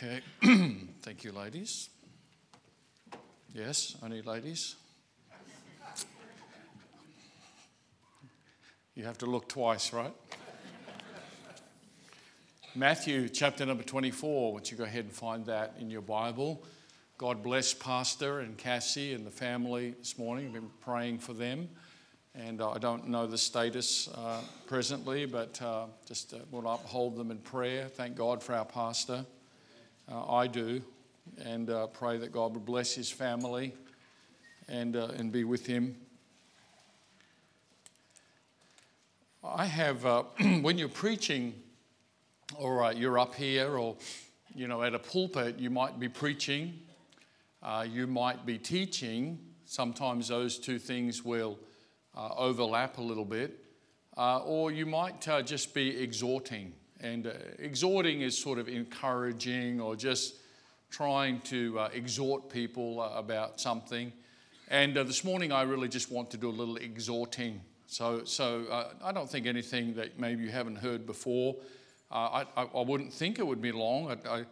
Okay. Thank you, ladies. Yes, only ladies. You have to look twice, right? Matthew chapter number 24, once you go ahead and find that in your Bible. God bless Pastor and Cassie and the family this morning. I've been praying for them. And uh, I don't know the status uh, presently, but uh, just uh, will uphold them in prayer. Thank God for our pastor. Uh, I do. And uh, pray that God would bless his family and, and be with him. I have, when you're preaching, or you're up here, or you know, at a pulpit, you might be preaching, you might be teaching. Sometimes those two things will uh, overlap a little bit, uh, or you might uh, just be exhorting. And uh, exhorting is sort of encouraging or just trying to uh, exhort people uh, about something. And this morning, I really just want to do a little exhorting. So, so I don't think anything that maybe you haven't heard before. I, I, I, wouldn't think it would be long. I,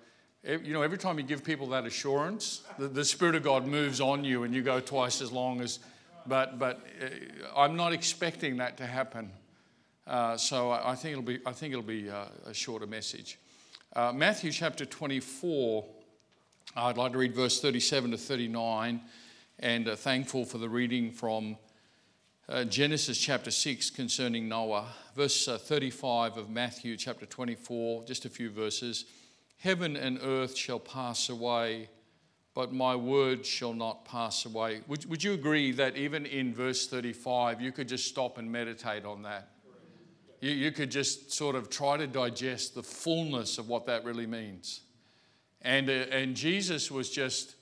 you know, every time you give people that assurance, the, the Spirit of God moves on you and you go twice as long as but, but uh, I'm not expecting that to happen. Uh, so I, think it'll be, I think it'll be uh, a shorter message. Uh, Matthew chapter 24, I'd like to read verse 37 to 39, and uh, thankful for the reading from uh, Genesis chapter 6 concerning Noah. Verse 35 of Matthew chapter 24, just a few verses. Heaven and earth shall pass away but my word shall not pass away. Would, would you agree that even in verse 35, you could just stop and meditate on that? You, you could just sort of try to digest the fullness of what that really means. And, uh, and Jesus was just,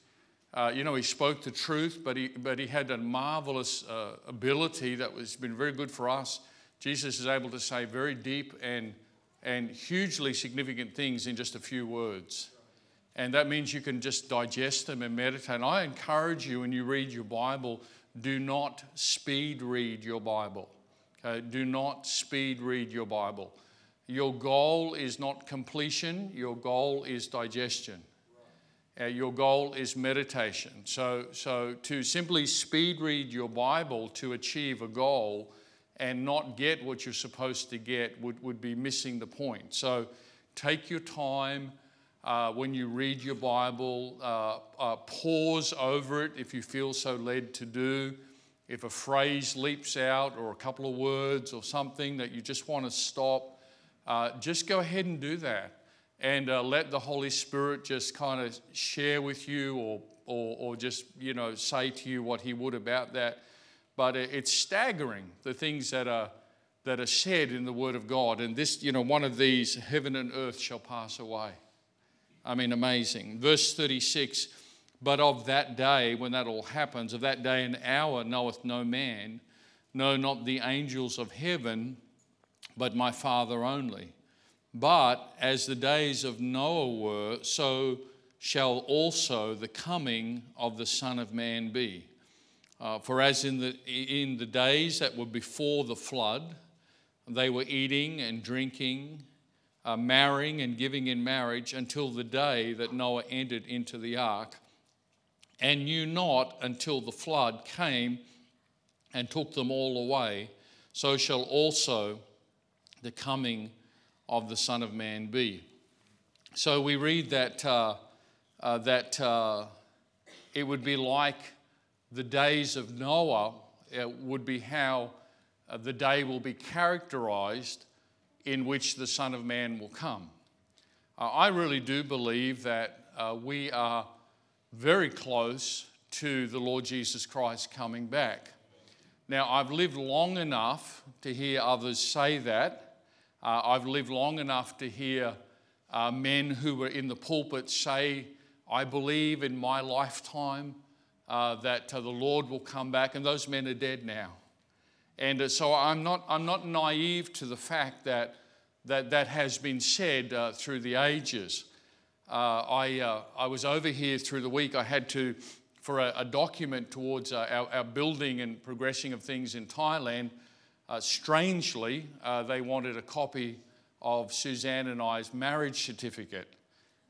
uh, you know, he spoke the truth, but he, but he had a marvelous uh, ability that has been very good for us. Jesus is able to say very deep and, and hugely significant things in just a few words. And that means you can just digest them and meditate. And I encourage you when you read your Bible, do not speed read your Bible. Okay? Do not speed read your Bible. Your goal is not completion, your goal is digestion. Uh, your goal is meditation. So, so to simply speed read your Bible to achieve a goal and not get what you're supposed to get would, would be missing the point. So take your time uh, when you read your Bible, uh, uh, pause over it if you feel so led to do. If a phrase leaps out or a couple of words or something that you just want to stop, uh, just go ahead and do that. And uh, let the Holy Spirit just kind of share with you or, or, or just, you know, say to you what He would about that. But it's staggering the things that are that are said in the Word of God. And this, you know, one of these, heaven and earth shall pass away. I mean, amazing. Verse 36 But of that day, when that all happens, of that day and hour knoweth no man, no, not the angels of heaven, but my Father only. But as the days of Noah were, so shall also the coming of the Son of Man be. Uh, for as in the, in the days that were before the flood, they were eating and drinking uh, marrying and giving in marriage until the day that Noah entered into the ark, and knew not until the flood came and took them all away, so shall also the coming of the Son of Man be. So we read that, uh, uh, that uh, it would be like the days of Noah, it would be how uh, the day will be characterized in which the Son of Man will come. Uh, I really do believe that uh, we are very close to the Lord Jesus Christ coming back. Now, I've lived long enough to hear others say that. Uh, I've lived long enough to hear uh, men who were in the pulpit say, I believe in my lifetime uh, that uh, the Lord will come back, and those men are dead now. And uh, so I'm not, I'm not naive to the fact that that, that has been said uh, through the ages. Uh, I, uh, I was over here through the week. I had to, for a, a document towards uh, our, our, building and progressing of things in Thailand, strangely, they wanted a copy of Suzanne and I's marriage certificate.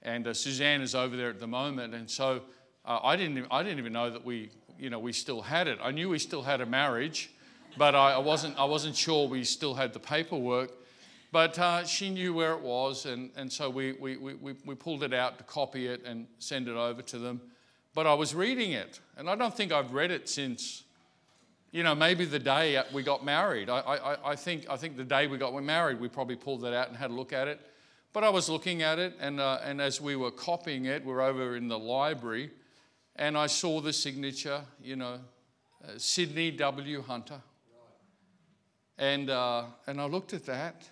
and uh, Suzanne is over there at the moment. And so uh, I, didn't, I didn't even know that we, you know, we still had it. I knew we still had a marriage, but I, I wasn't, I wasn't sure we still had the paperwork. But uh, she knew where it was, and, and so we, we, we, we pulled it out to copy it and send it over to them. But I was reading it, and I don't think I've read it since, you know, maybe the day we got married. I, I, I, think, I think the day we got married, we probably pulled that out and had a look at it. But I was looking at it, and, uh, and as we were copying it, we're over in the library, and I saw the signature, you know, uh, Sydney W. Hunter. And, uh, and I looked at that,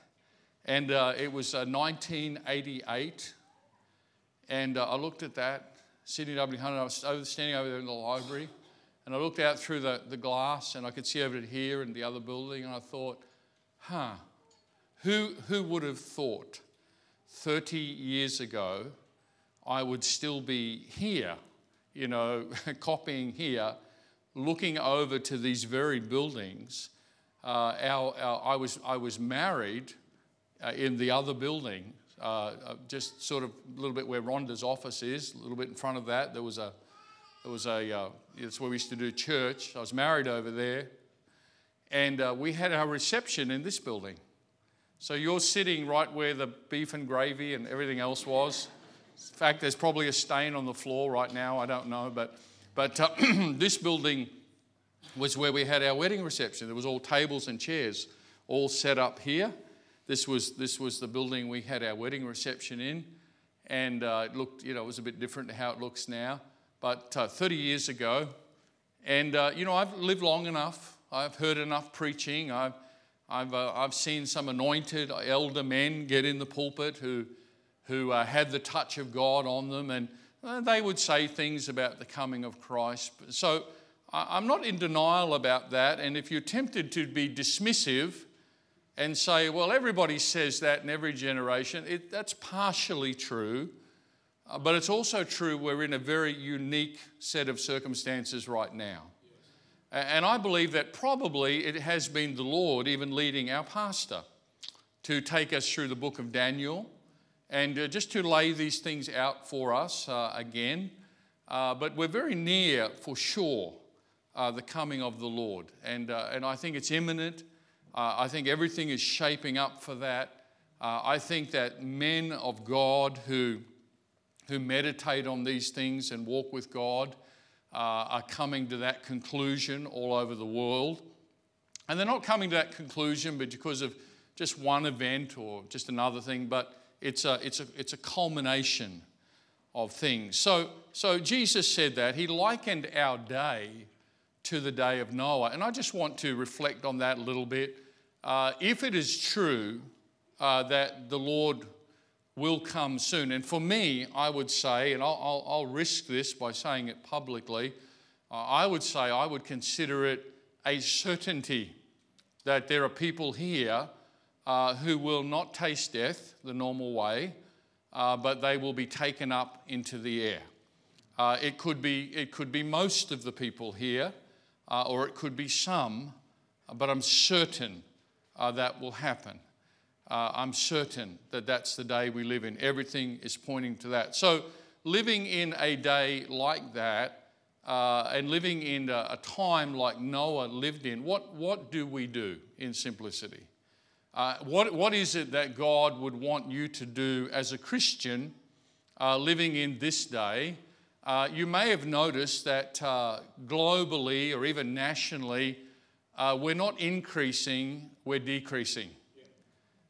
and uh, it was 1988. Uh, and uh, I looked at that, Sydney W. Hunter. I was standing over there in the library, and I looked out through the, the glass, and I could see over to here and the other building, and I thought, huh, who, who would have thought 30 years ago I would still be here, you know, copying here, looking over to these very buildings? Uh, our, our, I, was, I was married uh, in the other building, uh, uh, just sort of a little bit where Rhonda's office is, a little bit in front of that. There was a, there was a, uh, it's where we used to do church. I was married over there. And uh, we had our reception in this building. So you're sitting right where the beef and gravy and everything else was. In fact, there's probably a stain on the floor right now. I don't know. But, but uh, this building was where we had our wedding reception. There was all tables and chairs all set up here. This was, this was the building we had our wedding reception in. And uh, it looked, you know, it was a bit different to how it looks now. But uh, 30 years ago, and, uh, you know, I've lived long enough. I've heard enough preaching. I've, I've, uh, I've seen some anointed elder men get in the pulpit who, who uh, had the touch of God on them. And they would say things about the coming of Christ. So I'm not in denial about that. And if you're tempted to be dismissive and say, well, everybody says that in every generation, it, that's partially true. Uh, but it's also true we're in a very unique set of circumstances right now. And I believe that probably it has been the Lord even leading our pastor to take us through the book of Daniel and uh, just to lay these things out for us uh, again. Uh, but we're very near, for sure, the coming of the Lord. And, and I think it's imminent. Uh, I think everything is shaping up for that. Uh, I think that men of God who, who meditate on these things and walk with God uh, are coming to that conclusion all over the world. And they're not coming to that conclusion because of just one event or just another thing, but it's a, it's a, it's a culmination of things. So, so Jesus said that. He likened our day to the day of Noah. And I just want to reflect on that a little bit. Uh, if it is true uh, that the Lord will come soon, and for me, I would say, and I'll, I'll, I'll risk this by saying it publicly, uh, I would say I would consider it a certainty that there are people here uh, who will not taste death the normal way, uh, but they will be taken up into the air. Uh, it, could be, it could be most of the people here or it could be some, but I'm certain uh, that will happen. Uh, I'm certain that that's the day we live in. Everything is pointing to that. So, living in a day like that uh, and living in a, a, time like Noah lived in, what, what do we do in simplicity? Uh, what, what is it that God would want you to do as a Christian uh, living in this day? Uh, you may have noticed that uh, globally or even nationally, uh, we're not increasing, we're decreasing.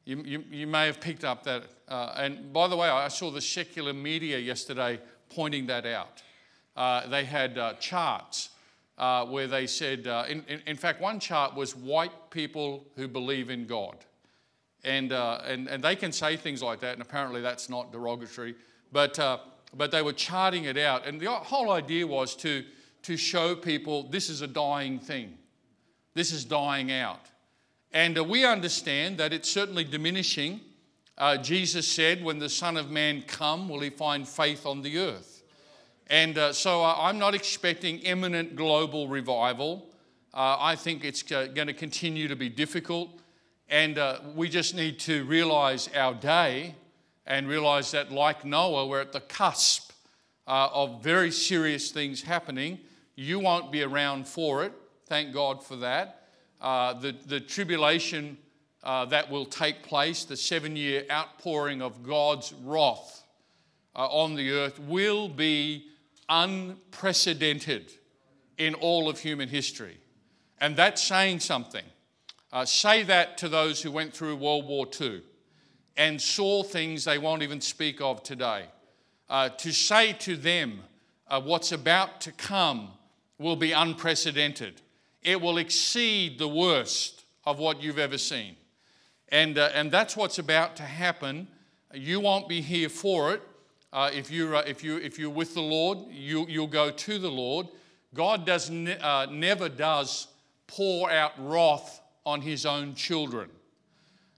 You, you, you may have picked up that. Uh, and by the way, I saw the secular media yesterday pointing that out. Uh, they had uh, charts where they said, in, in, in, fact, one chart was white people who believe in God. And, and, and they can say things like that, and apparently that's not derogatory. But but they were charting it out. And the whole idea was to, to show people this is a dying thing, this is dying out. And uh, we understand that it's certainly diminishing. Uh, Jesus said, When the Son of Man come, will he find faith on the earth? And uh, so uh, I'm not expecting imminent global revival. Uh, I think it's uh, going to continue to be difficult. And we just need to realize our day and realize that, like Noah, we're at the cusp uh, of very serious things happening. You won't be around for it. Thank God for that. Uh, the, the tribulation uh, that will take place, the seven year outpouring of God's wrath uh, on the earth, will be unprecedented in all of human history. And that's saying something. Uh, say that to those who went through World War II and saw things they won't even speak of today. Uh, to say to them uh, what's about to come will be unprecedented. It will exceed the worst of what you've ever seen. And, uh, and that's what's about to happen. You won't be here for it. Uh, if, you're, uh, if, you, if you're with the Lord, you, you'll go to the Lord. God does ne- uh, never does pour out wrath on his own children.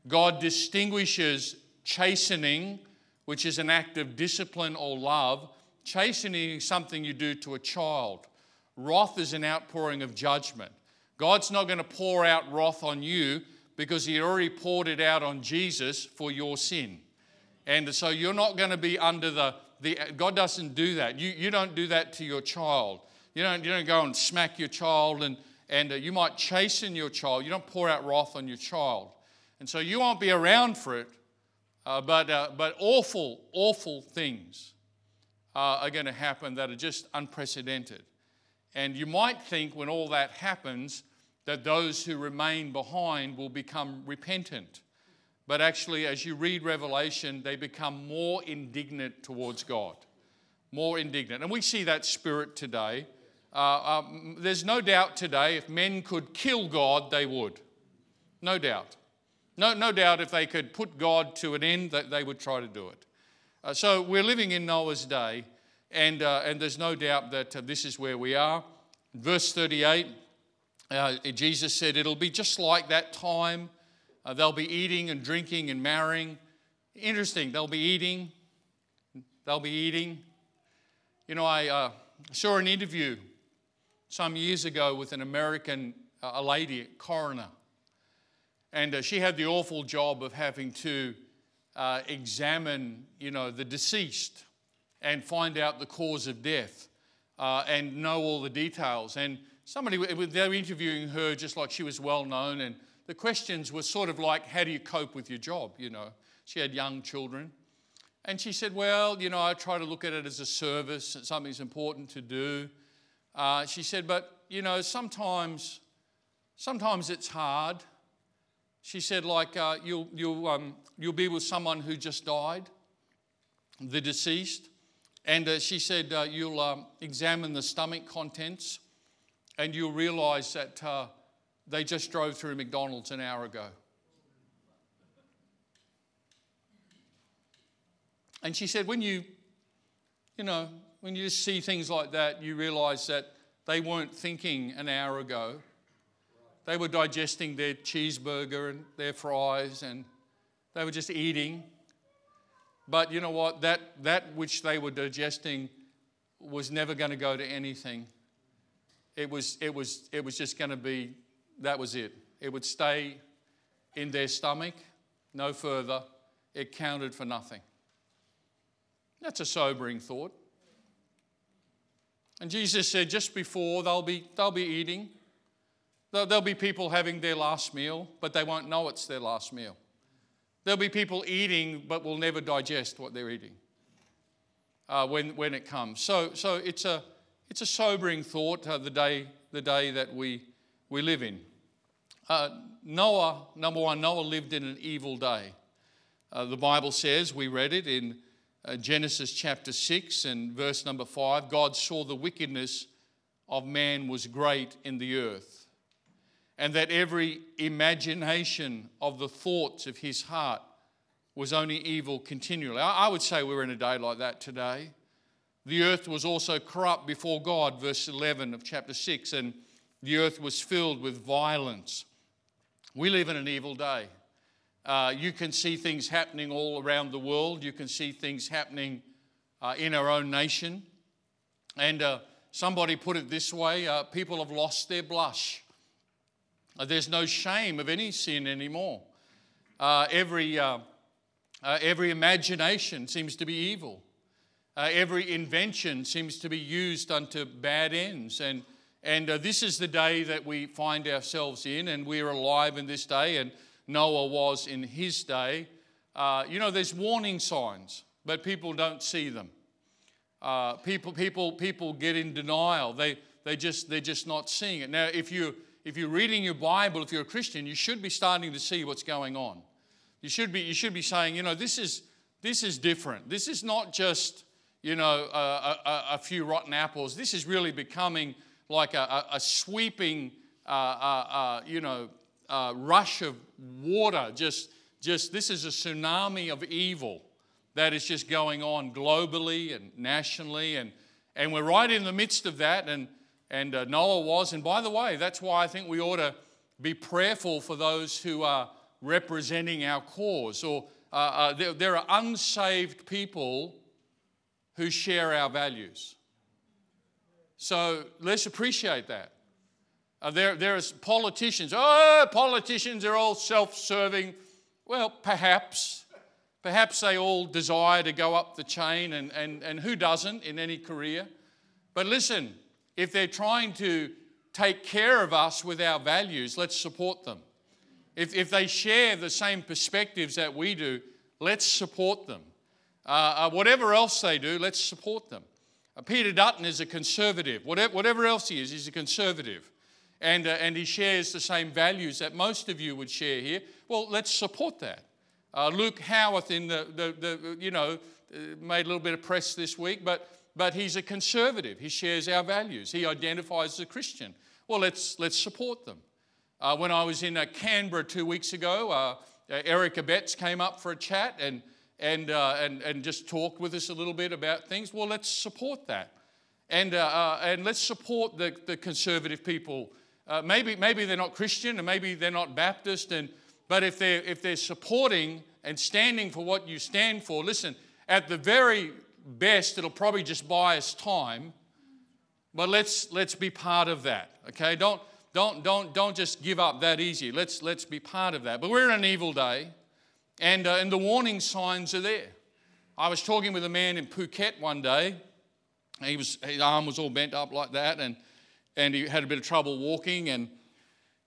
God distinguishes chastening, which is an act of discipline or love. Chastening is something you do to a child. Wrath is an outpouring of judgment. God's not going to pour out wrath on you because He already poured it out on Jesus for your sin. And so you're not going to be under the, the God doesn't do that. You, you don't do that to your child. You don't, you don't go and smack your child and, and uh, you might chasten your child. You don't pour out wrath on your child. And so you won't be around for it, uh, but, uh, but awful, awful things uh, are going to happen that are just unprecedented. And you might think when all that happens that those who remain behind will become repentant. But actually, as you read Revelation, they become more indignant towards God. More indignant. And we see that spirit today. Uh, um, there's no doubt today if men could kill God, they would. No doubt. No, no doubt if they could put God to an end, that they would try to do it. Uh, so we're living in Noah's day, and, uh, and there's no doubt that uh, this is where we are. Verse 38, uh, Jesus said, It'll be just like that time. Uh, they'll be eating and drinking and marrying. Interesting, they'll be eating. They'll be eating. You know, I uh, saw an interview some years ago with an American, a lady, coroner. And she had the awful job of having to examine, you know, the deceased and find out the cause of death uh, and know all the details. And somebody, they were interviewing her just like she was well known, and the questions were sort of like, How do you cope with your job? You know, she had young children. And she said, Well, you know, I try to look at it as a service, something's important to do. Uh, she said, But, you know, sometimes, sometimes it's hard. She said, like, uh, you'll, you'll, um, you'll be with someone who just died, the deceased, and uh, she said, uh, You'll um, examine the stomach contents and you'll realize that uh, they just drove through McDonald's an hour ago. And she said, When you, you know, when you just see things like that, you realize that they weren't thinking an hour ago. They were digesting their cheeseburger and their fries, and they were just eating. But you know what? That, that which they were digesting was never going to go to anything. It was, it was, it was just going to be, that was it. It would stay in their stomach, no further. It counted for nothing. That's a sobering thought. And Jesus said just before they'll be, they'll be eating, there'll be people having their last meal, but they won't know it's their last meal. There'll be people eating but will never digest what they're eating uh, when, when it comes. So, so it's, a, it's a sobering thought uh, the, day, the day that we, we live in. Uh, Noah, number one, Noah lived in an evil day. Uh, the Bible says, we read it in uh, Genesis chapter 6 and verse number 5 God saw the wickedness of man was great in the earth and that every imagination of the thoughts of his heart was only evil continually. I would say we're in a day like that today. The earth was also corrupt before God, verse 11 of chapter 6, and the earth was filled with violence. We live in an evil day. Uh, you can see things happening all around the world. You can see things happening uh, in our own nation. And uh, somebody put it this way uh, people have lost their blush. Uh, there's no shame of any sin anymore. Uh, every, uh, Uh, every imagination seems to be evil. Uh, every invention seems to be used unto bad ends. And, and uh, this is the day that we find ourselves in, and we're alive in this day, and Noah was in his day. You know, there's warning signs, but people don't see them. People, people, people get in denial. They, they just, they're just not seeing it. Now, if, you, if you're reading your Bible, if you're a Christian, you should be starting to see what's going on. You should be, you should be saying, you know, this is, this is different. This is not just, you know, a, a, a few rotten apples. This is really becoming like a, a sweeping, uh, uh, uh, you know, uh, rush of water. Just, just, this is a tsunami of evil that is just going on globally and nationally. And, and we're right in the midst of that. And, and uh, Noah was. And by the way, that's why I think we ought to be prayerful for those who are representing our cause, or uh, uh, there, there are unsaved people who share our values. So let's appreciate that. Uh, there, there's politicians. Oh, politicians are all self serving. Well, perhaps. Perhaps they all desire to go up the chain, and, and, and who doesn't in any career? But listen, if they're trying to take care of us with our values, let's support them. If, if they share the same perspectives that we do, let's support them. Uh, uh, whatever else they do, let's support them. Uh, Peter Dutton is a conservative. Whatever, whatever, else he is, he's a conservative. And, uh, and he shares the same values that most of you would share here. Well, let's support that. Uh, Luke Howarth in the, the, the, you know, uh, made a little bit of press this week, but, but he's a conservative. He shares our values. He identifies as a Christian. Well, let's, let's support them. Uh, when I was in uh, Canberra two weeks ago, uh, uh Eric Abetz came up for a chat and, and, uh, and, and just talked with us a little bit about things. Well, let's support that. And, uh, and let's support the, the conservative people. maybe, maybe they're not Christian and maybe they're not Baptist, and, but if they're, if they're supporting and standing for what you stand for, listen, at the very best, it'll probably just buy us time. But let's, let's be part of that, okay? Don't, don't, don't, don't just give up that easy. Let's, let's be part of that. But we're in an evil day, and, uh, and the warning signs are there. I was talking with a man in Phuket one day. He was, his arm was all bent up like that, and, and he had a bit of trouble walking. And,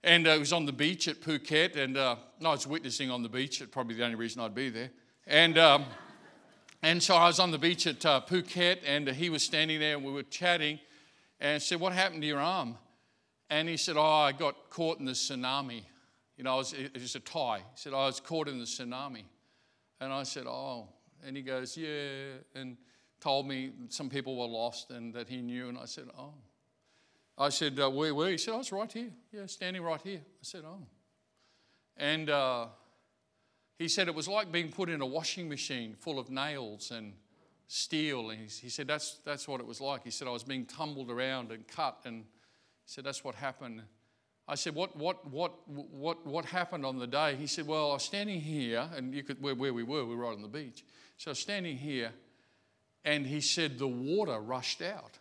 and uh, was on the beach at Phuket, and uh, I was witnessing on the beach. It's probably the only reason I'd be there. And, um, and so I was on the beach at uh, Phuket, and he was standing there, and we were chatting. And I said, What happened to your arm? And he said, Oh, I got caught in the tsunami. You know, was, it was a Thai. He said, I was caught in the tsunami. And I said, Oh. And he goes, Yeah. And told me some people were lost and that he knew. And I said, Oh. I said, uh, Where were? He said, I was right here. Yeah, standing right here. I said, Oh. And uh, he said, It was like being put in a washing machine full of nails and steel. And he, he said, that's, that's what it was like. He said, I was being tumbled around and cut and he said, That's what happened. I said, what, what, what, what, what happened on the day? He said, Well, I was standing here, and you could, where, where we were, we were right on the beach. So I was standing here, and he said, The water rushed out.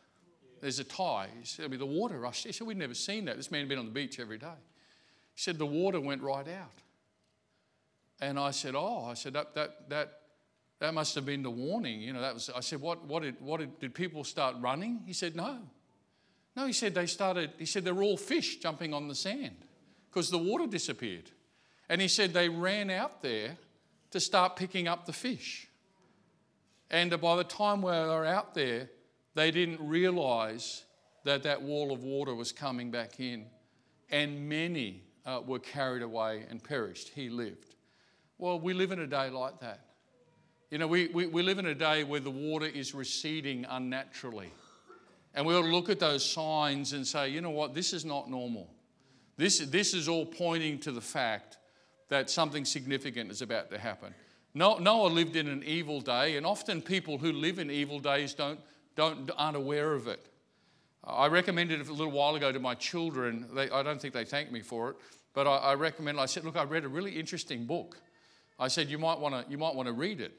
There's a Thai. He said, I mean, the water rushed. Out. He said, We'd never seen that. This man had been on the beach every day. He said, The water went right out. And I said, Oh, I said, that, that, that, that must have been the warning. You know, that was, I said, What, what, did, what did, did people start running? He said, No. No, he said they started, he said they're all fish jumping on the sand because the water disappeared. And he said they ran out there to start picking up the fish. And by the time we were out there, they didn't realize that that wall of water was coming back in. And many uh, were carried away and perished. He lived. Well, we live in a day like that. You know, we, we, we live in a day where the water is receding unnaturally. And we'll look at those signs and say, you know what, this is not normal. This, this is all pointing to the fact that something significant is about to happen. No Noah lived in an evil day, and often people who live in evil days don't, don't, aren't aware of it. I recommended it a little while ago to my children. They, I don't think they thanked me for it, but I, I recommended, I said, Look, I read a really interesting book. I said, You might want to you might want to read it.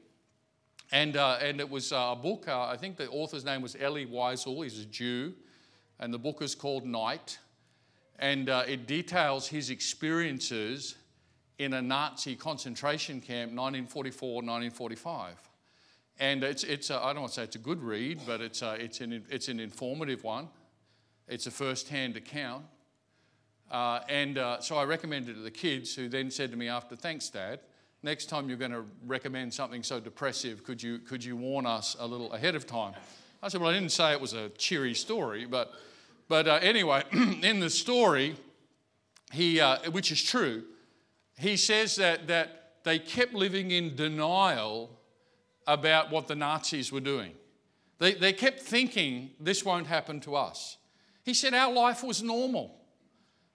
And, uh, and it was a book, uh, I think the author's name was Elie Wiesel, he's a Jew, and the book is called Night. And uh, it details his experiences in a Nazi concentration camp, 1944, 1945. And it's, it's a, I don't want to say it's a good read, but it's, a, it's, an, it's an informative one. It's a first hand account. Uh, and uh, so I recommended it to the kids, who then said to me after, Thanks, Dad. Next time you're going to recommend something so depressive, could you, could you warn us a little ahead of time? I said, Well, I didn't say it was a cheery story, but, but uh, anyway, in the story, he, uh, which is true, he says that, that they kept living in denial about what the Nazis were doing. They, they kept thinking this won't happen to us. He said our life was normal.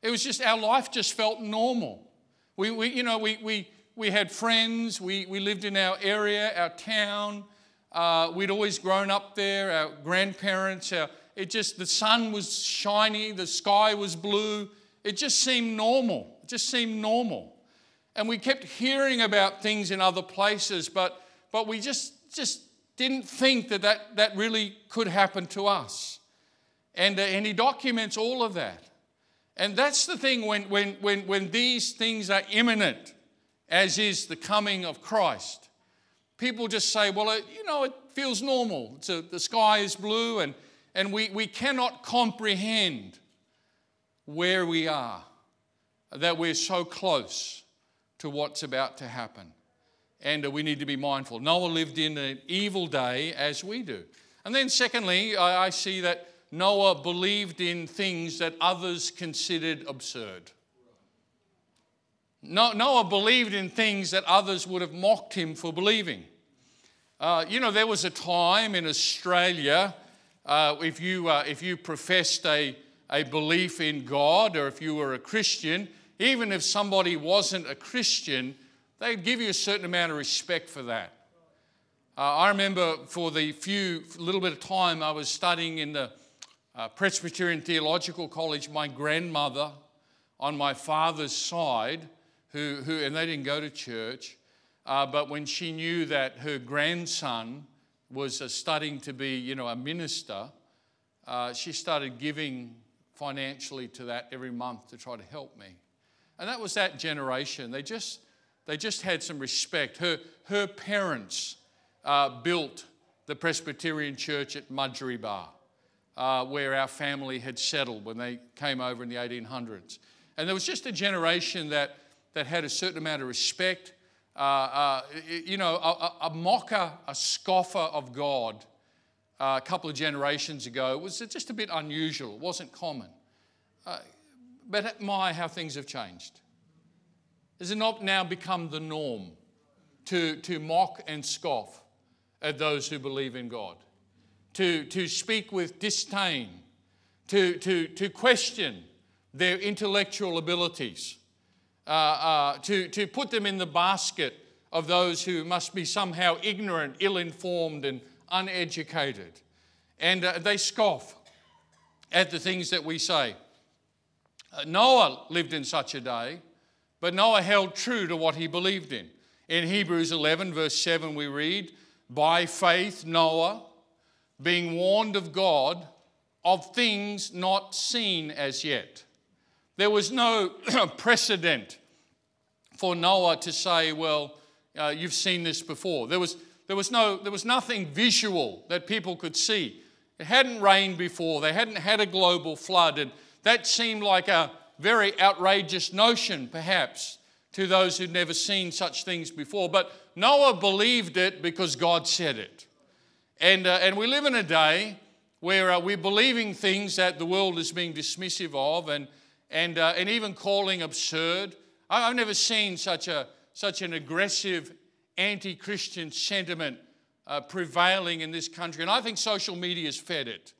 It was just, our life just felt normal. We, we you know, we, we, we had friends, we, we lived in our area, our town. Uh, we'd always grown up there, our grandparents. Our, it just, the sun was shiny, the sky was blue. It just seemed normal. It just seemed normal. And we kept hearing about things in other places, but but we just, just didn't think that, that that really could happen to us. And, uh, and he documents all of that. And that's the thing when, when, when, when these things are imminent, as is the coming of Christ. People just say, well, it, you know, it feels normal. A, the sky is blue, and, and we, we cannot comprehend where we are, that we're so close to what's about to happen and uh, we need to be mindful. Noah lived in an evil day as we do. And then, secondly, I see that Noah believed in things that others considered absurd. Noah believed in things that others would have mocked him for believing. Uh, you know, there was a time in Australia, uh, if, you, uh, if you professed a, a belief in God or if you were a Christian, even if somebody wasn't a Christian, they'd give you a certain amount of respect for that. Uh, I remember for the few little bit of time I was studying in the uh, Presbyterian Theological College, my grandmother on my father's side, who, who and they didn't go to church, uh, but when she knew that her grandson was uh, studying to be, you know, a minister, uh, she started giving financially to that every month to try to help me. And that was that generation. They just they just had some respect. Her, her parents uh, built the Presbyterian church at Mudgee uh, where our family had settled when they came over in the 1800s. And there was just a generation that, that had a certain amount of respect. Uh, uh, you know, a, a, mocker, a scoffer of God uh, a couple of generations ago was just a bit unusual. It wasn't common. Uh, but my, how things have changed. Has it not now become the norm to, to mock and scoff at those who believe in God? To, to speak with disdain, to, to, to question their intellectual abilities, uh, uh, to, to put them in the basket of those who must be somehow ignorant, ill informed, and uneducated. And uh, they scoff at the things that we say. Uh, Noah lived in such a day but Noah held true to what he believed in. In Hebrews 11, verse 7, we read, By faith, Noah, being warned of God of things not seen as yet. There was no precedent for Noah to say, Well, uh, you've seen this before. There was, there, was no, there was nothing visual that people could see. It hadn't rained before, they hadn't had a global flood, and that seemed like a, very outrageous notion, perhaps, to those who'd never seen such things before. But Noah believed it because God said it. And, uh, and we live in a day where uh, we're believing things that the world is being dismissive of and, and, uh, and even calling absurd. I've never seen such, a, such an aggressive anti Christian sentiment uh, prevailing in this country. And I think social media has fed it.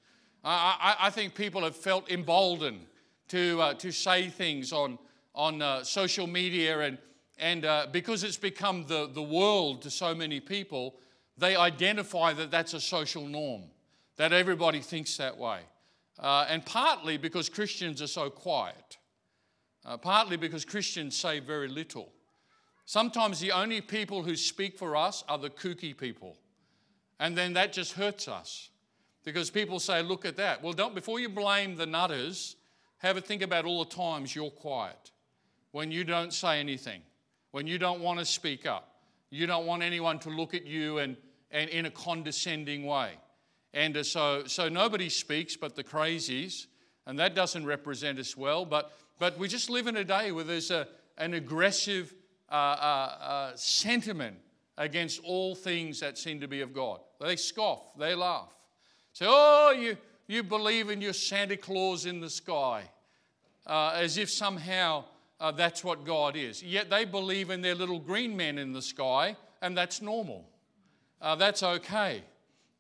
I, I, I think people have felt emboldened to, uh, to say things on, on uh, social media, and, and uh, because it's become the, the world to so many people, they identify that that's a social norm, that everybody thinks that way. Uh, and partly because Christians are so quiet, uh, partly because Christians say very little. Sometimes the only people who speak for us are the kooky people. And then that just hurts us because people say, look at that. Well, don't, before you blame the nutters, have a think about all the times you're quiet, when you don't say anything, when you don't want to speak up. You don't want anyone to look at you and, and in a condescending way. And uh, so, so nobody speaks but the crazies, and that doesn't represent us well. But, but we just live in a day where there's a, an aggressive uh, uh, uh, sentiment against all things that seem to be of God. They scoff, they laugh. Say, oh, you, you believe in your Santa Claus in the sky, uh, as if somehow uh, that's what God is. Yet they believe in their little green men in the sky, and that's normal. That's okay.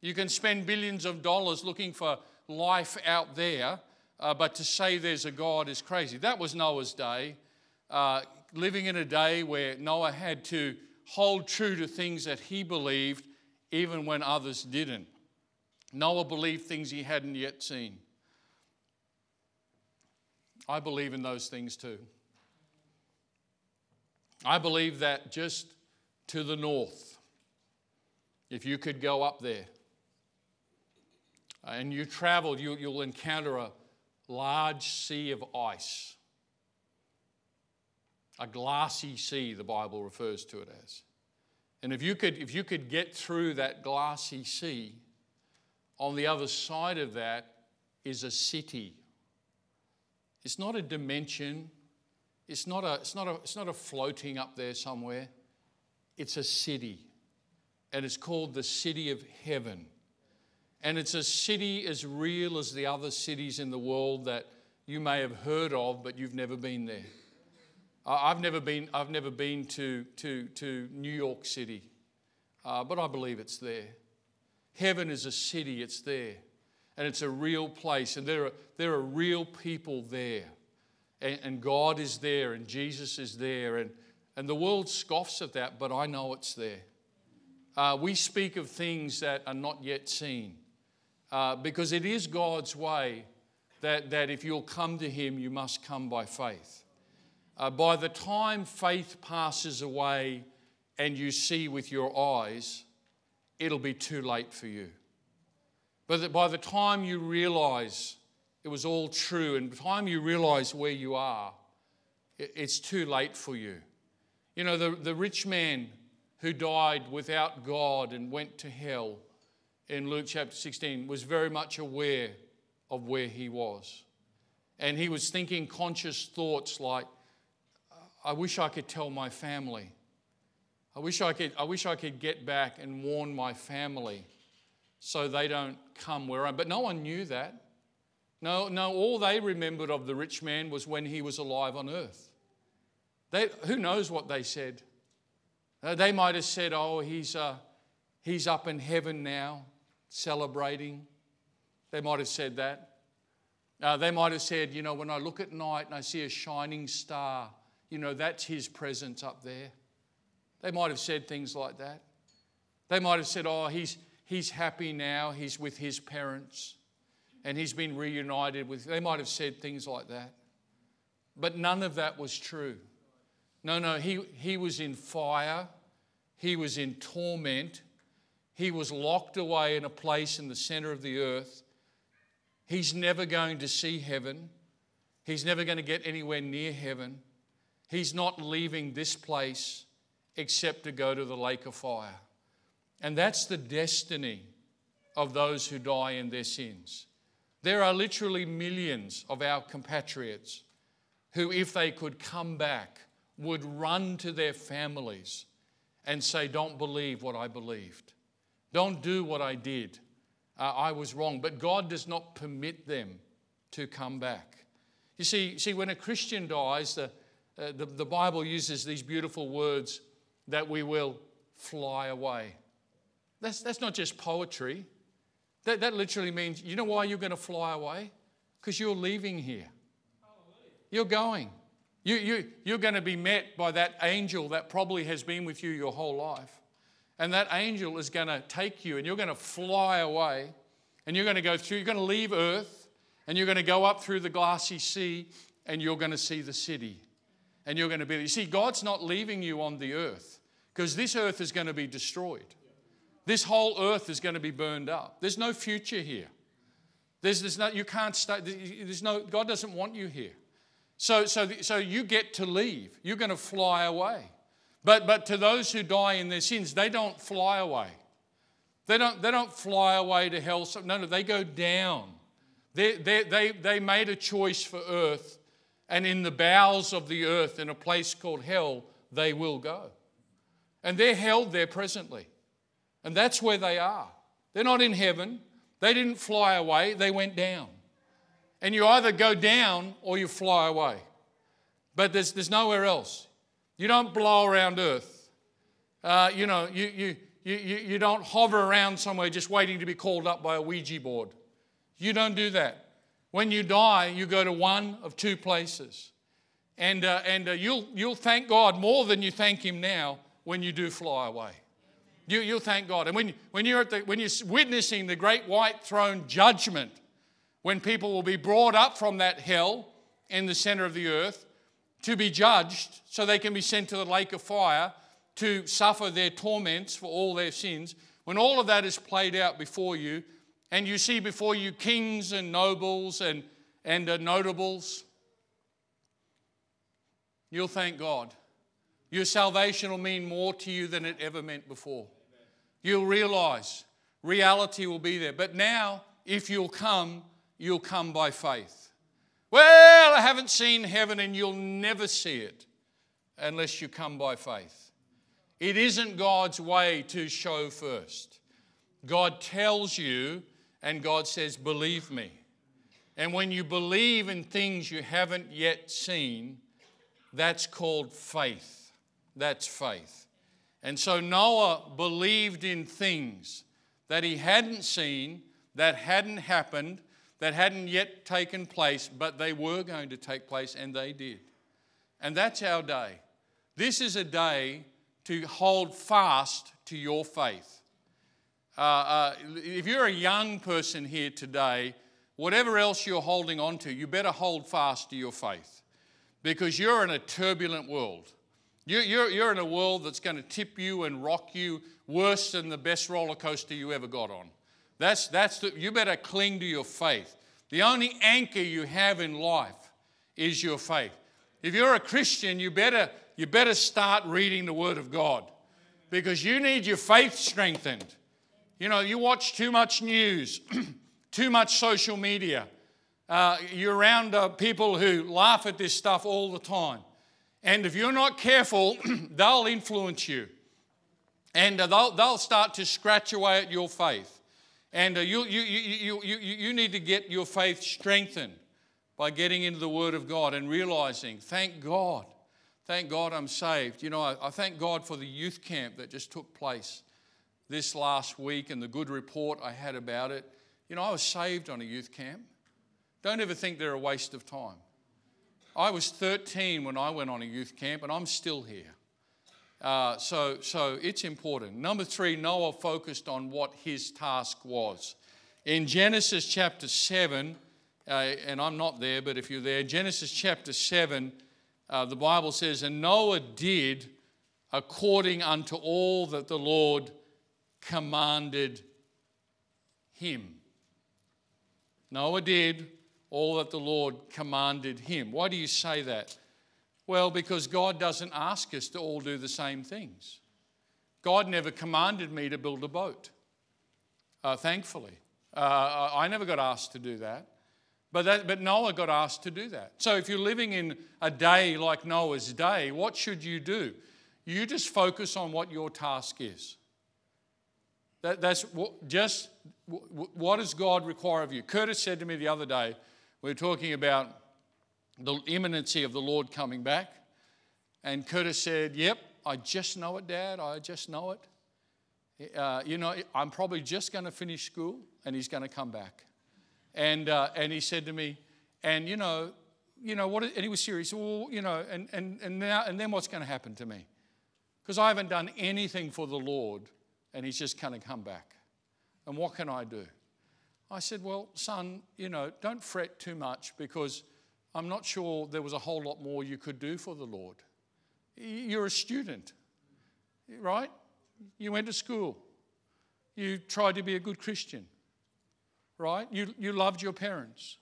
You can spend billions of dollars looking for life out there, uh, but to say there's a God is crazy. That was Noah's day, uh, living in a day where Noah had to hold true to things that he believed, even when others didn't. Noah believed things he hadn't yet seen. I believe in those things too. I believe that just to the north, if you could go up there Uh, and you travel, you, you'll encounter a large sea of ice. A glassy sea, the Bible refers to it as. And if you could, if you could get through that glassy sea, on the other side of that is a city. It's not a dimension, it's not a, it's not a, it's not a floating up there somewhere. It's a city. And it's called the city of heaven. And it's a city as real as the other cities in the world that you may have heard of, but you've never been there. I've never been, I've never been to, to, to New York City, uh, but I believe it's there. Heaven is a city, it's there. And it's a real place, and there are, there are real people there and, and God is there and Jesus is there. And, and the world scoffs at that, but I know it's there. Uh, we speak of things that are not yet seen uh, because it is God's way that, that if you'll come to Him, you must come by faith. Uh, by the time faith passes away and you see with your eyes, it'll be too late for you. But by the time you realize it was all true. And by the time you realize where you are, it's too late for you. You know, the, the rich man who died without God and went to hell in Luke chapter 16 was very much aware of where he was. And he was thinking conscious thoughts like, I wish I could tell my family. I wish I could, I wish I could get back and warn my family so they don't come where I'm. But no one knew that. No, no, all they remembered of the rich man was when he was alive on earth. They, who knows what they said? Uh, they might have said, oh, he's, uh, he's up in heaven now, celebrating. They might have said that. Uh, they might have said, you know, when I look at night and I see a shining star, you know, that's his presence up there. They might have said things like that. They might have said, oh, he's, he's happy now, he's with his parents and he's been reunited with. They might have said things like that. But none of that was true. No, no, he, he was in fire, he was in torment, he was locked away in a place in the center of the earth. He's never going to see heaven, he's never going to get anywhere near heaven. He's not leaving this place except to go to the lake of fire. And that's the destiny of those who die in their sins. There are literally millions of our compatriots who, if they could come back, would run to their families and say, Don't believe what I believed. Don't do what I did. Uh, I was wrong. But God does not permit them to come back. You see, see when a Christian dies, the, uh, the, the Bible uses these beautiful words that we will fly away. That's, that's not just poetry. That, that literally means, you know why you're going to fly away? Because you're leaving here. You're going. You, you, you're going to be met by that angel that probably has been with you your whole life. And that angel is going to take you and you're going to fly away and you're going to go through, you're going to leave earth and you're going to go up through the glassy sea and you're going to see the city. And you're going to be, there. you see, God's not leaving you on the earth because this earth is going to be destroyed. This whole earth is going to be burned up. There's no future here. There's, there's no, you can't stay, there's no, God doesn't want you here. So, so, so you get to leave. You're going to fly away. But, but to those who die in their sins, they don't fly away. They don't, they don't fly away to hell. No, no, they go down. They, they, they, they made a choice for earth, and in the bowels of the earth, in a place called hell, they will go. And they're held there presently. And that's where they are. They're not in heaven. They didn't fly away, they went down. And you either go down or you fly away. But there's, there's nowhere else. You don't blow around earth. Uh, you know, you, you, you, you don't hover around somewhere just waiting to be called up by a Ouija board. You don't do that. When you die, you go to one of two places. And, uh, and uh, you'll, you'll thank God more than you thank Him now when you do fly away. You, you'll thank God. And when, when, you're at the, when you're witnessing the great white throne judgment, when people will be brought up from that hell in the center of the earth to be judged so they can be sent to the lake of fire to suffer their torments for all their sins, when all of that is played out before you, and you see before you kings and nobles and, and uh, notables, you'll thank God. Your salvation will mean more to you than it ever meant before. You'll realize reality will be there. But now, if you'll come, you'll come by faith. Well, I haven't seen heaven, and you'll never see it unless you come by faith. It isn't God's way to show first. God tells you, and God says, Believe me. And when you believe in things you haven't yet seen, that's called faith. That's faith. And so Noah believed in things that he hadn't seen, that hadn't happened, that hadn't yet taken place, but they were going to take place, and they did. And that's our day. This is a day to hold fast to your faith. Uh, uh, if you're a young person here today, whatever else you're holding on to, you better hold fast to your faith because you're in a turbulent world. You're, you're, you're in a world that's going to tip you and rock you worse than the best roller coaster you ever got on. That's, that's the, you better cling to your faith. The only anchor you have in life is your faith. If you're a Christian, you better you better start reading the Word of God because you need your faith strengthened. You know, you watch too much news, too much social media. Uh, you're around uh, people who laugh at this stuff all the time. And if you're not careful, they'll influence you. And uh, they'll, they'll start to scratch away at your faith. And uh, you, you, you, you, you, need to get your faith strengthened by getting into the Word of God and realizing, thank God Thank God I'm saved. You know, I, I, thank God for the youth camp that just took place this last week and the good report I had about it. You know, I was saved on a youth camp. Don't ever think they're a waste of time. I was 13 when I went on a youth camp, and I'm still here. Uh, so, so it's important. Number three, Noah focused on what his task was. In Genesis chapter 7, uh, and I'm not there, but if you're there, Genesis chapter 7, uh, the Bible says, And Noah did according unto all that the Lord commanded him. Noah did all that the Lord commanded him. Why do you say that? Well, because God doesn't ask us to all do the same things. God never commanded me to build a boat, uh, thankfully. Uh, I never got asked to do that. But, that, but Noah got asked to do that. So if you're living in a day like Noah's day, what should you do? You just focus on what your task is. That, that's what, just what does God require of you? Curtis said to me the other day, we were talking about the imminency of the Lord coming back. And Curtis said, Yep, I just know it, Dad. I just know it. Uh, you know, I'm probably just going to finish school and he's going to come back. And, uh, and he said to me, and you know, you know, what, and he was serious. Well, you know, and, and, and, now, and then what's going to happen to me? Because I haven't done anything for the Lord, and he's just going to come back. And what can I do? I said, Well, son, you know, don't fret too much because I'm not sure there was a whole lot more you could do for the Lord. You're a student, right? You went to school. You tried to be a good Christian right? You, you loved your parents.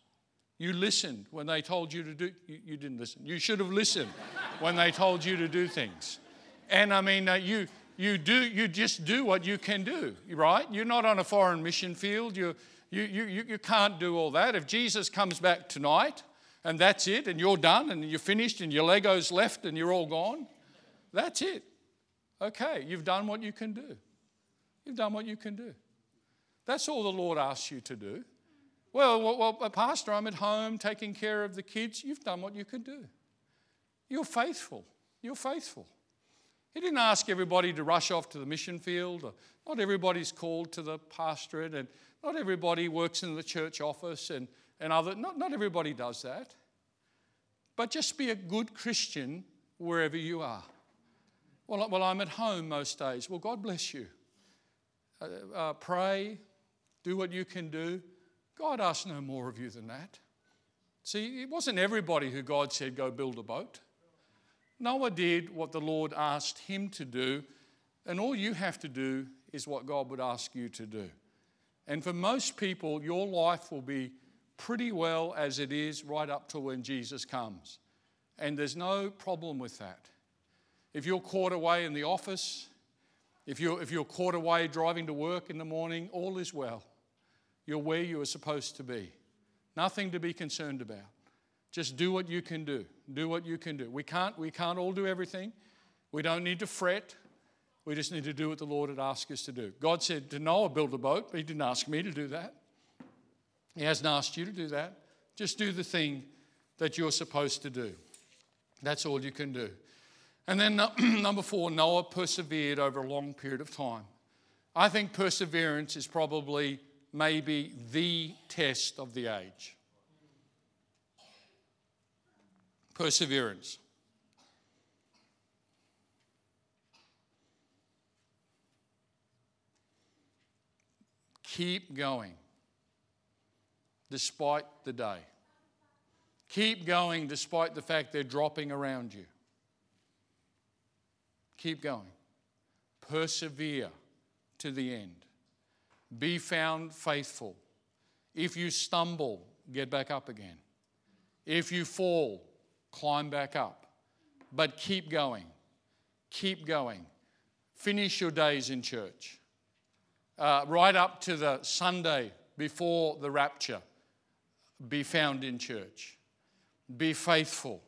You listened when they told you to do, you, you didn't listen. You should have listened when they told you to do things. And I mean, uh, you, you, do, you just do what you can do, right? You're not on a foreign mission field. You, you, you, you can't do all that. If Jesus comes back tonight and that's it, and you're done and you're finished and your Lego's left and you're all gone, that's it. Okay, you've done what you can do. You've done what you can do. That's all the Lord asks you to do. Well, well, well, uh, Pastor, I'm at home taking care of the kids. You've done what you can do. You're faithful. You're faithful. He didn't ask everybody to rush off to the mission field. Not everybody's called to the pastorate, and not everybody works in the church office, and, and other, not, not everybody does that. But just be a good Christian wherever you are. Well, well I'm at home most days. Well, God bless you. Uh, uh, pray, do what you can do. God asks no more of you than that. See, it wasn't everybody who God said, go build a boat. Noah did what the Lord asked him to do, and all you have to do is what God would ask you to do. And for most people, your life will be pretty well as it is right up to when Jesus comes. And there's no problem with that. If you're caught away in the office, if you're, if you're caught away driving to work in the morning, all is well. You're where you are supposed to be. Nothing to be concerned about. Just do what you can do. Do what you can do. We can't, we can't all do everything. We don't need to fret. We just need to do what the Lord had asked us to do. God said to Noah, build a boat, but He didn't ask me to do that. He hasn't asked you to do that. Just do the thing that you're supposed to do. That's all you can do. And then number four, Noah persevered over a long period of time. I think perseverance is probably maybe the test of the age. Perseverance. Keep going despite the day. Keep going despite the fact they're dropping around you. Keep going. Persevere to the end. Be found faithful. If you stumble, get back up again. If you fall, climb back up. But keep going. Keep going. Finish your days in church uh, right up to the Sunday before the rapture, be found in church. Be faithful.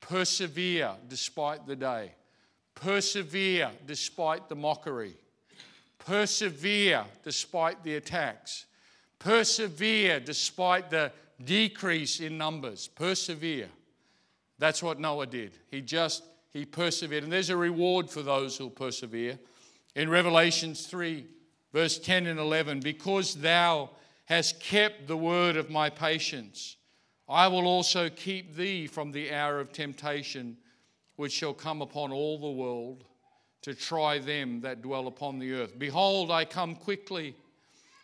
Persevere despite the day. Persevere despite the mockery. Persevere despite the attacks. Persevere despite the decrease in numbers. Persevere. That's what Noah did. He just he persevered. And there's a reward for those who persevere. In Revelations 3, Verse 10 and 11 Because thou hast kept the word of my patience, I will also keep thee from the hour of temptation which shall come upon all the world to try them that dwell upon the earth. Behold, I come quickly.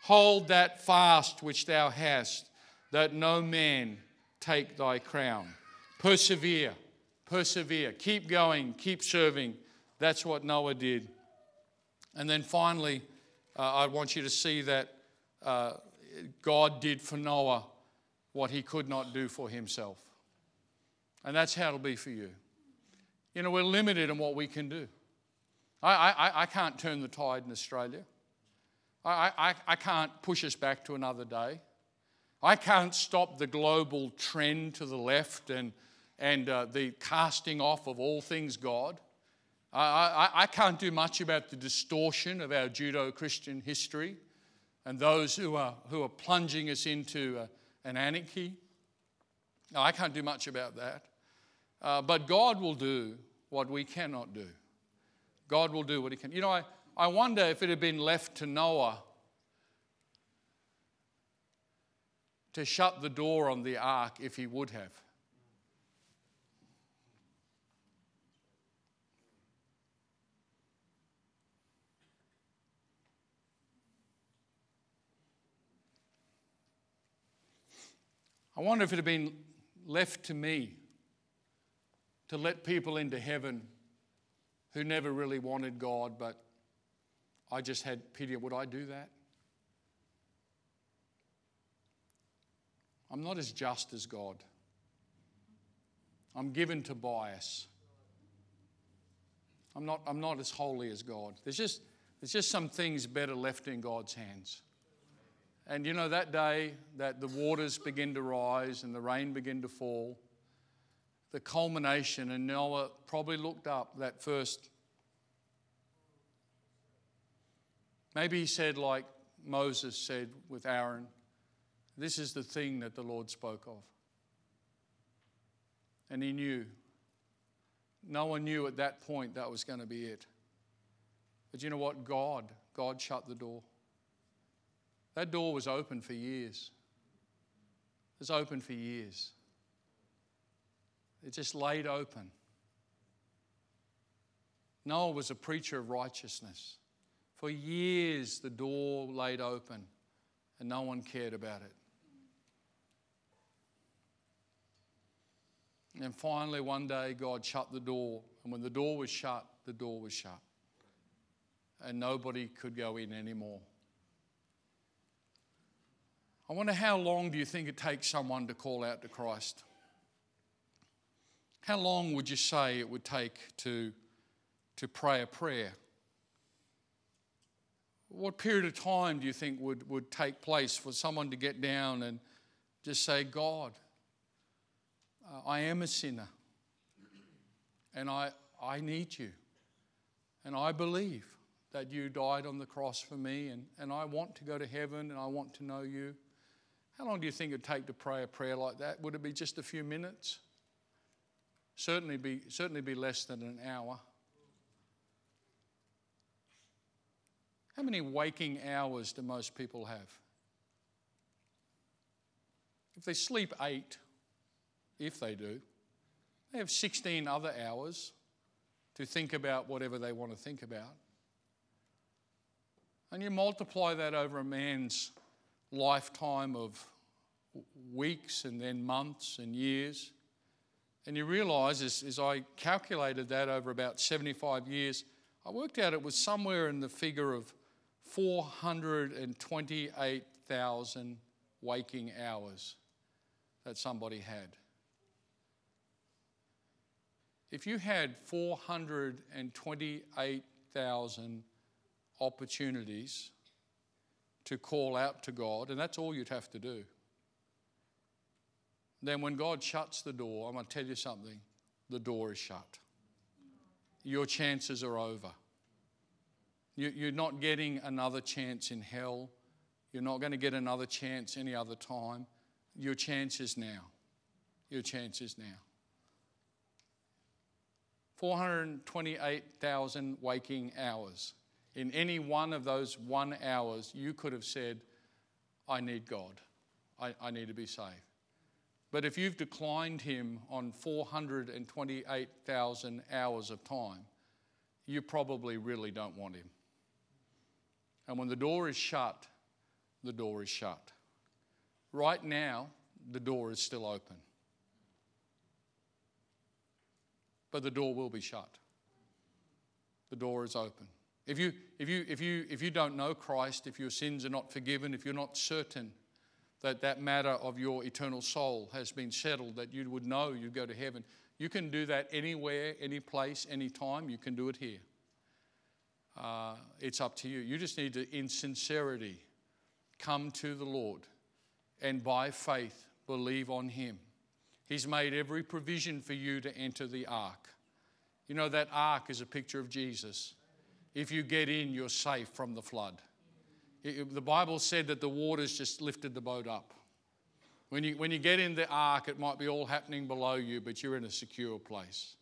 Hold that fast which thou hast, that no man take thy crown. Persevere, persevere. Keep going, keep serving. That's what Noah did. And then finally, uh, I want you to see that uh, God did for Noah what he could not do for himself. And that's how it'll be for you. You know, we're limited in what we can do. I, I, I can't turn the tide in Australia. I, I, I can't push us back to another day. I can't stop the global trend to the left and, and uh, the casting off of all things God. I, I, I can't do much about the distortion of our Judeo Christian history and those who are, who are plunging us into uh, an anarchy. No, I can't do much about that. Uh, but God will do what we cannot do. God will do what He can. You know, I, I wonder if it had been left to Noah to shut the door on the ark, if he would have. I wonder if it had been left to me to let people into heaven who never really wanted God, but I just had pity. Would I do that? I'm not as just as God. I'm given to bias. I'm not, I'm not as holy as God. There's just, there's just some things better left in God's hands. And you know, that day that the waters begin to rise and the rain begin to fall, the culmination, and Noah probably looked up that first. Maybe he said, like Moses said with Aaron, This is the thing that the Lord spoke of. And he knew. No one knew at that point that was going to be it. But you know what? God, God shut the door. That door was open for years. It was open for years. It just laid open. Noah was a preacher of righteousness. For years, the door laid open and no one cared about it. And finally, one day, God shut the door. And when the door was shut, the door was shut. And nobody could go in anymore. I wonder how long do you think it takes someone to call out to Christ? How long would you say it would take to, to pray a prayer? What period of time do you think would, would take place for someone to get down and just say, God, uh, I am a sinner and I, I need you and I believe that you died on the cross for me and, and I want to go to heaven and I want to know you. How long do you think it'd take to pray a prayer like that? Would it be just a few minutes? Certainly be, certainly be less than an hour. How many waking hours do most people have? If they sleep eight, if they do, they have 16 other hours to think about whatever they want to think about. And you multiply that over a man's lifetime of weeks and then months and years. And you realize, as, as I calculated that over about 75 years, I worked out it was somewhere in the figure of 428,000 waking hours that somebody had. If you had 428,000 opportunities to call out to God, and that's all you'd have to do. Then, when God shuts the door, I'm going to tell you something the door is shut. Your chances are over. You're not getting another chance in hell. You're not going to get another chance any other time. Your chance is now. Your chance is now. 428,000 waking hours in any one of those one hours, you could have said, I need God. I, I need to be saved. But if you've declined Him on 428,000 hours of time, you probably really don't want Him. And when the door is shut, the door is shut. Right now, the door is still open. But the door will be shut. The door is open. If you, if, you, if, you, if you don't know Christ, if your sins are not forgiven, if you're not certain that that matter of your eternal soul has been settled, that you would know you'd go to heaven, you can do that anywhere, any place, any time. You can do it here. Uh, it's up to you. You just need to, in sincerity, come to the Lord and by faith believe on Him. He's made every provision for you to enter the ark. You know, that ark is a picture of Jesus. If you get in, you're safe from the flood. It, the Bible said that the waters just lifted the boat up. When you, when you get in the ark, it might be all happening below you, but you're in a secure place.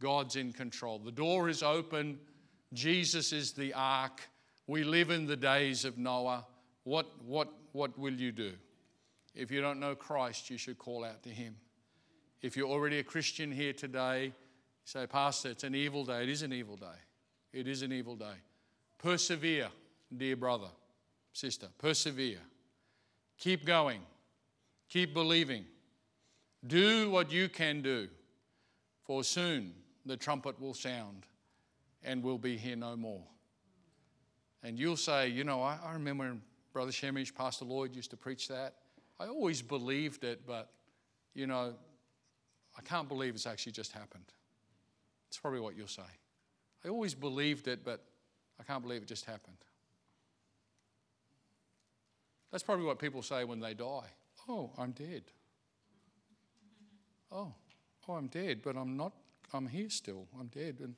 God's in control. The door is open. Jesus is the ark. We live in the days of Noah. What, what, what will you do? If you don't know Christ, you should call out to him. If you're already a Christian here today, say, Pastor, it's an evil day. It is an evil day. It is an evil day. Persevere, dear brother, sister. Persevere. Keep going. Keep believing. Do what you can do, for soon the trumpet will sound and we'll be here no more. And you'll say, you know, I, I remember when Brother Sehmish, Pastor Lloyd used to preach that. I always believed it, but, you know, I can't believe it's actually just happened. It's probably what you'll say. I always believed it, but I can't believe it just happened. That's probably what people say when they die. Oh, I'm dead. Oh, oh, I'm dead, but I'm not, I'm here still. I'm dead. And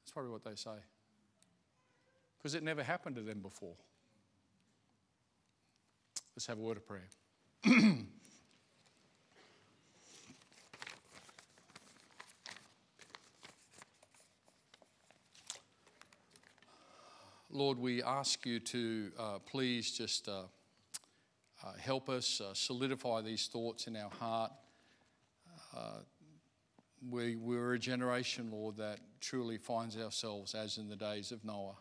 that's probably what they say. Because it never happened to them before. Let's have a word of prayer. Lord, we ask you to uh, please just uh, uh, help us uh, solidify these thoughts in our heart. Uh, we, we're a generation, Lord, that truly finds ourselves as in the days of Noah.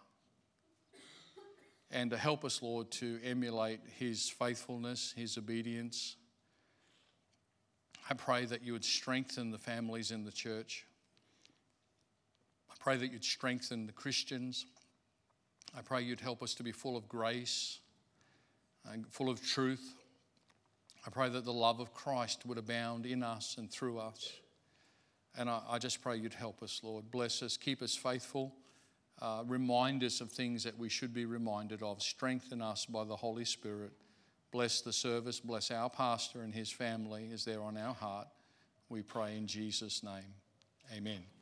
And to help us, Lord, to emulate his faithfulness, his obedience. I pray that you would strengthen the families in the church. I pray that you'd strengthen the Christians. I pray you'd help us to be full of grace and full of truth. I pray that the love of Christ would abound in us and through us. And I, I just pray you'd help us, Lord. Bless us, keep us faithful, uh, remind us of things that we should be reminded of, strengthen us by the Holy Spirit. Bless the service, bless our pastor and his family as they're on our heart. We pray in Jesus' name. Amen.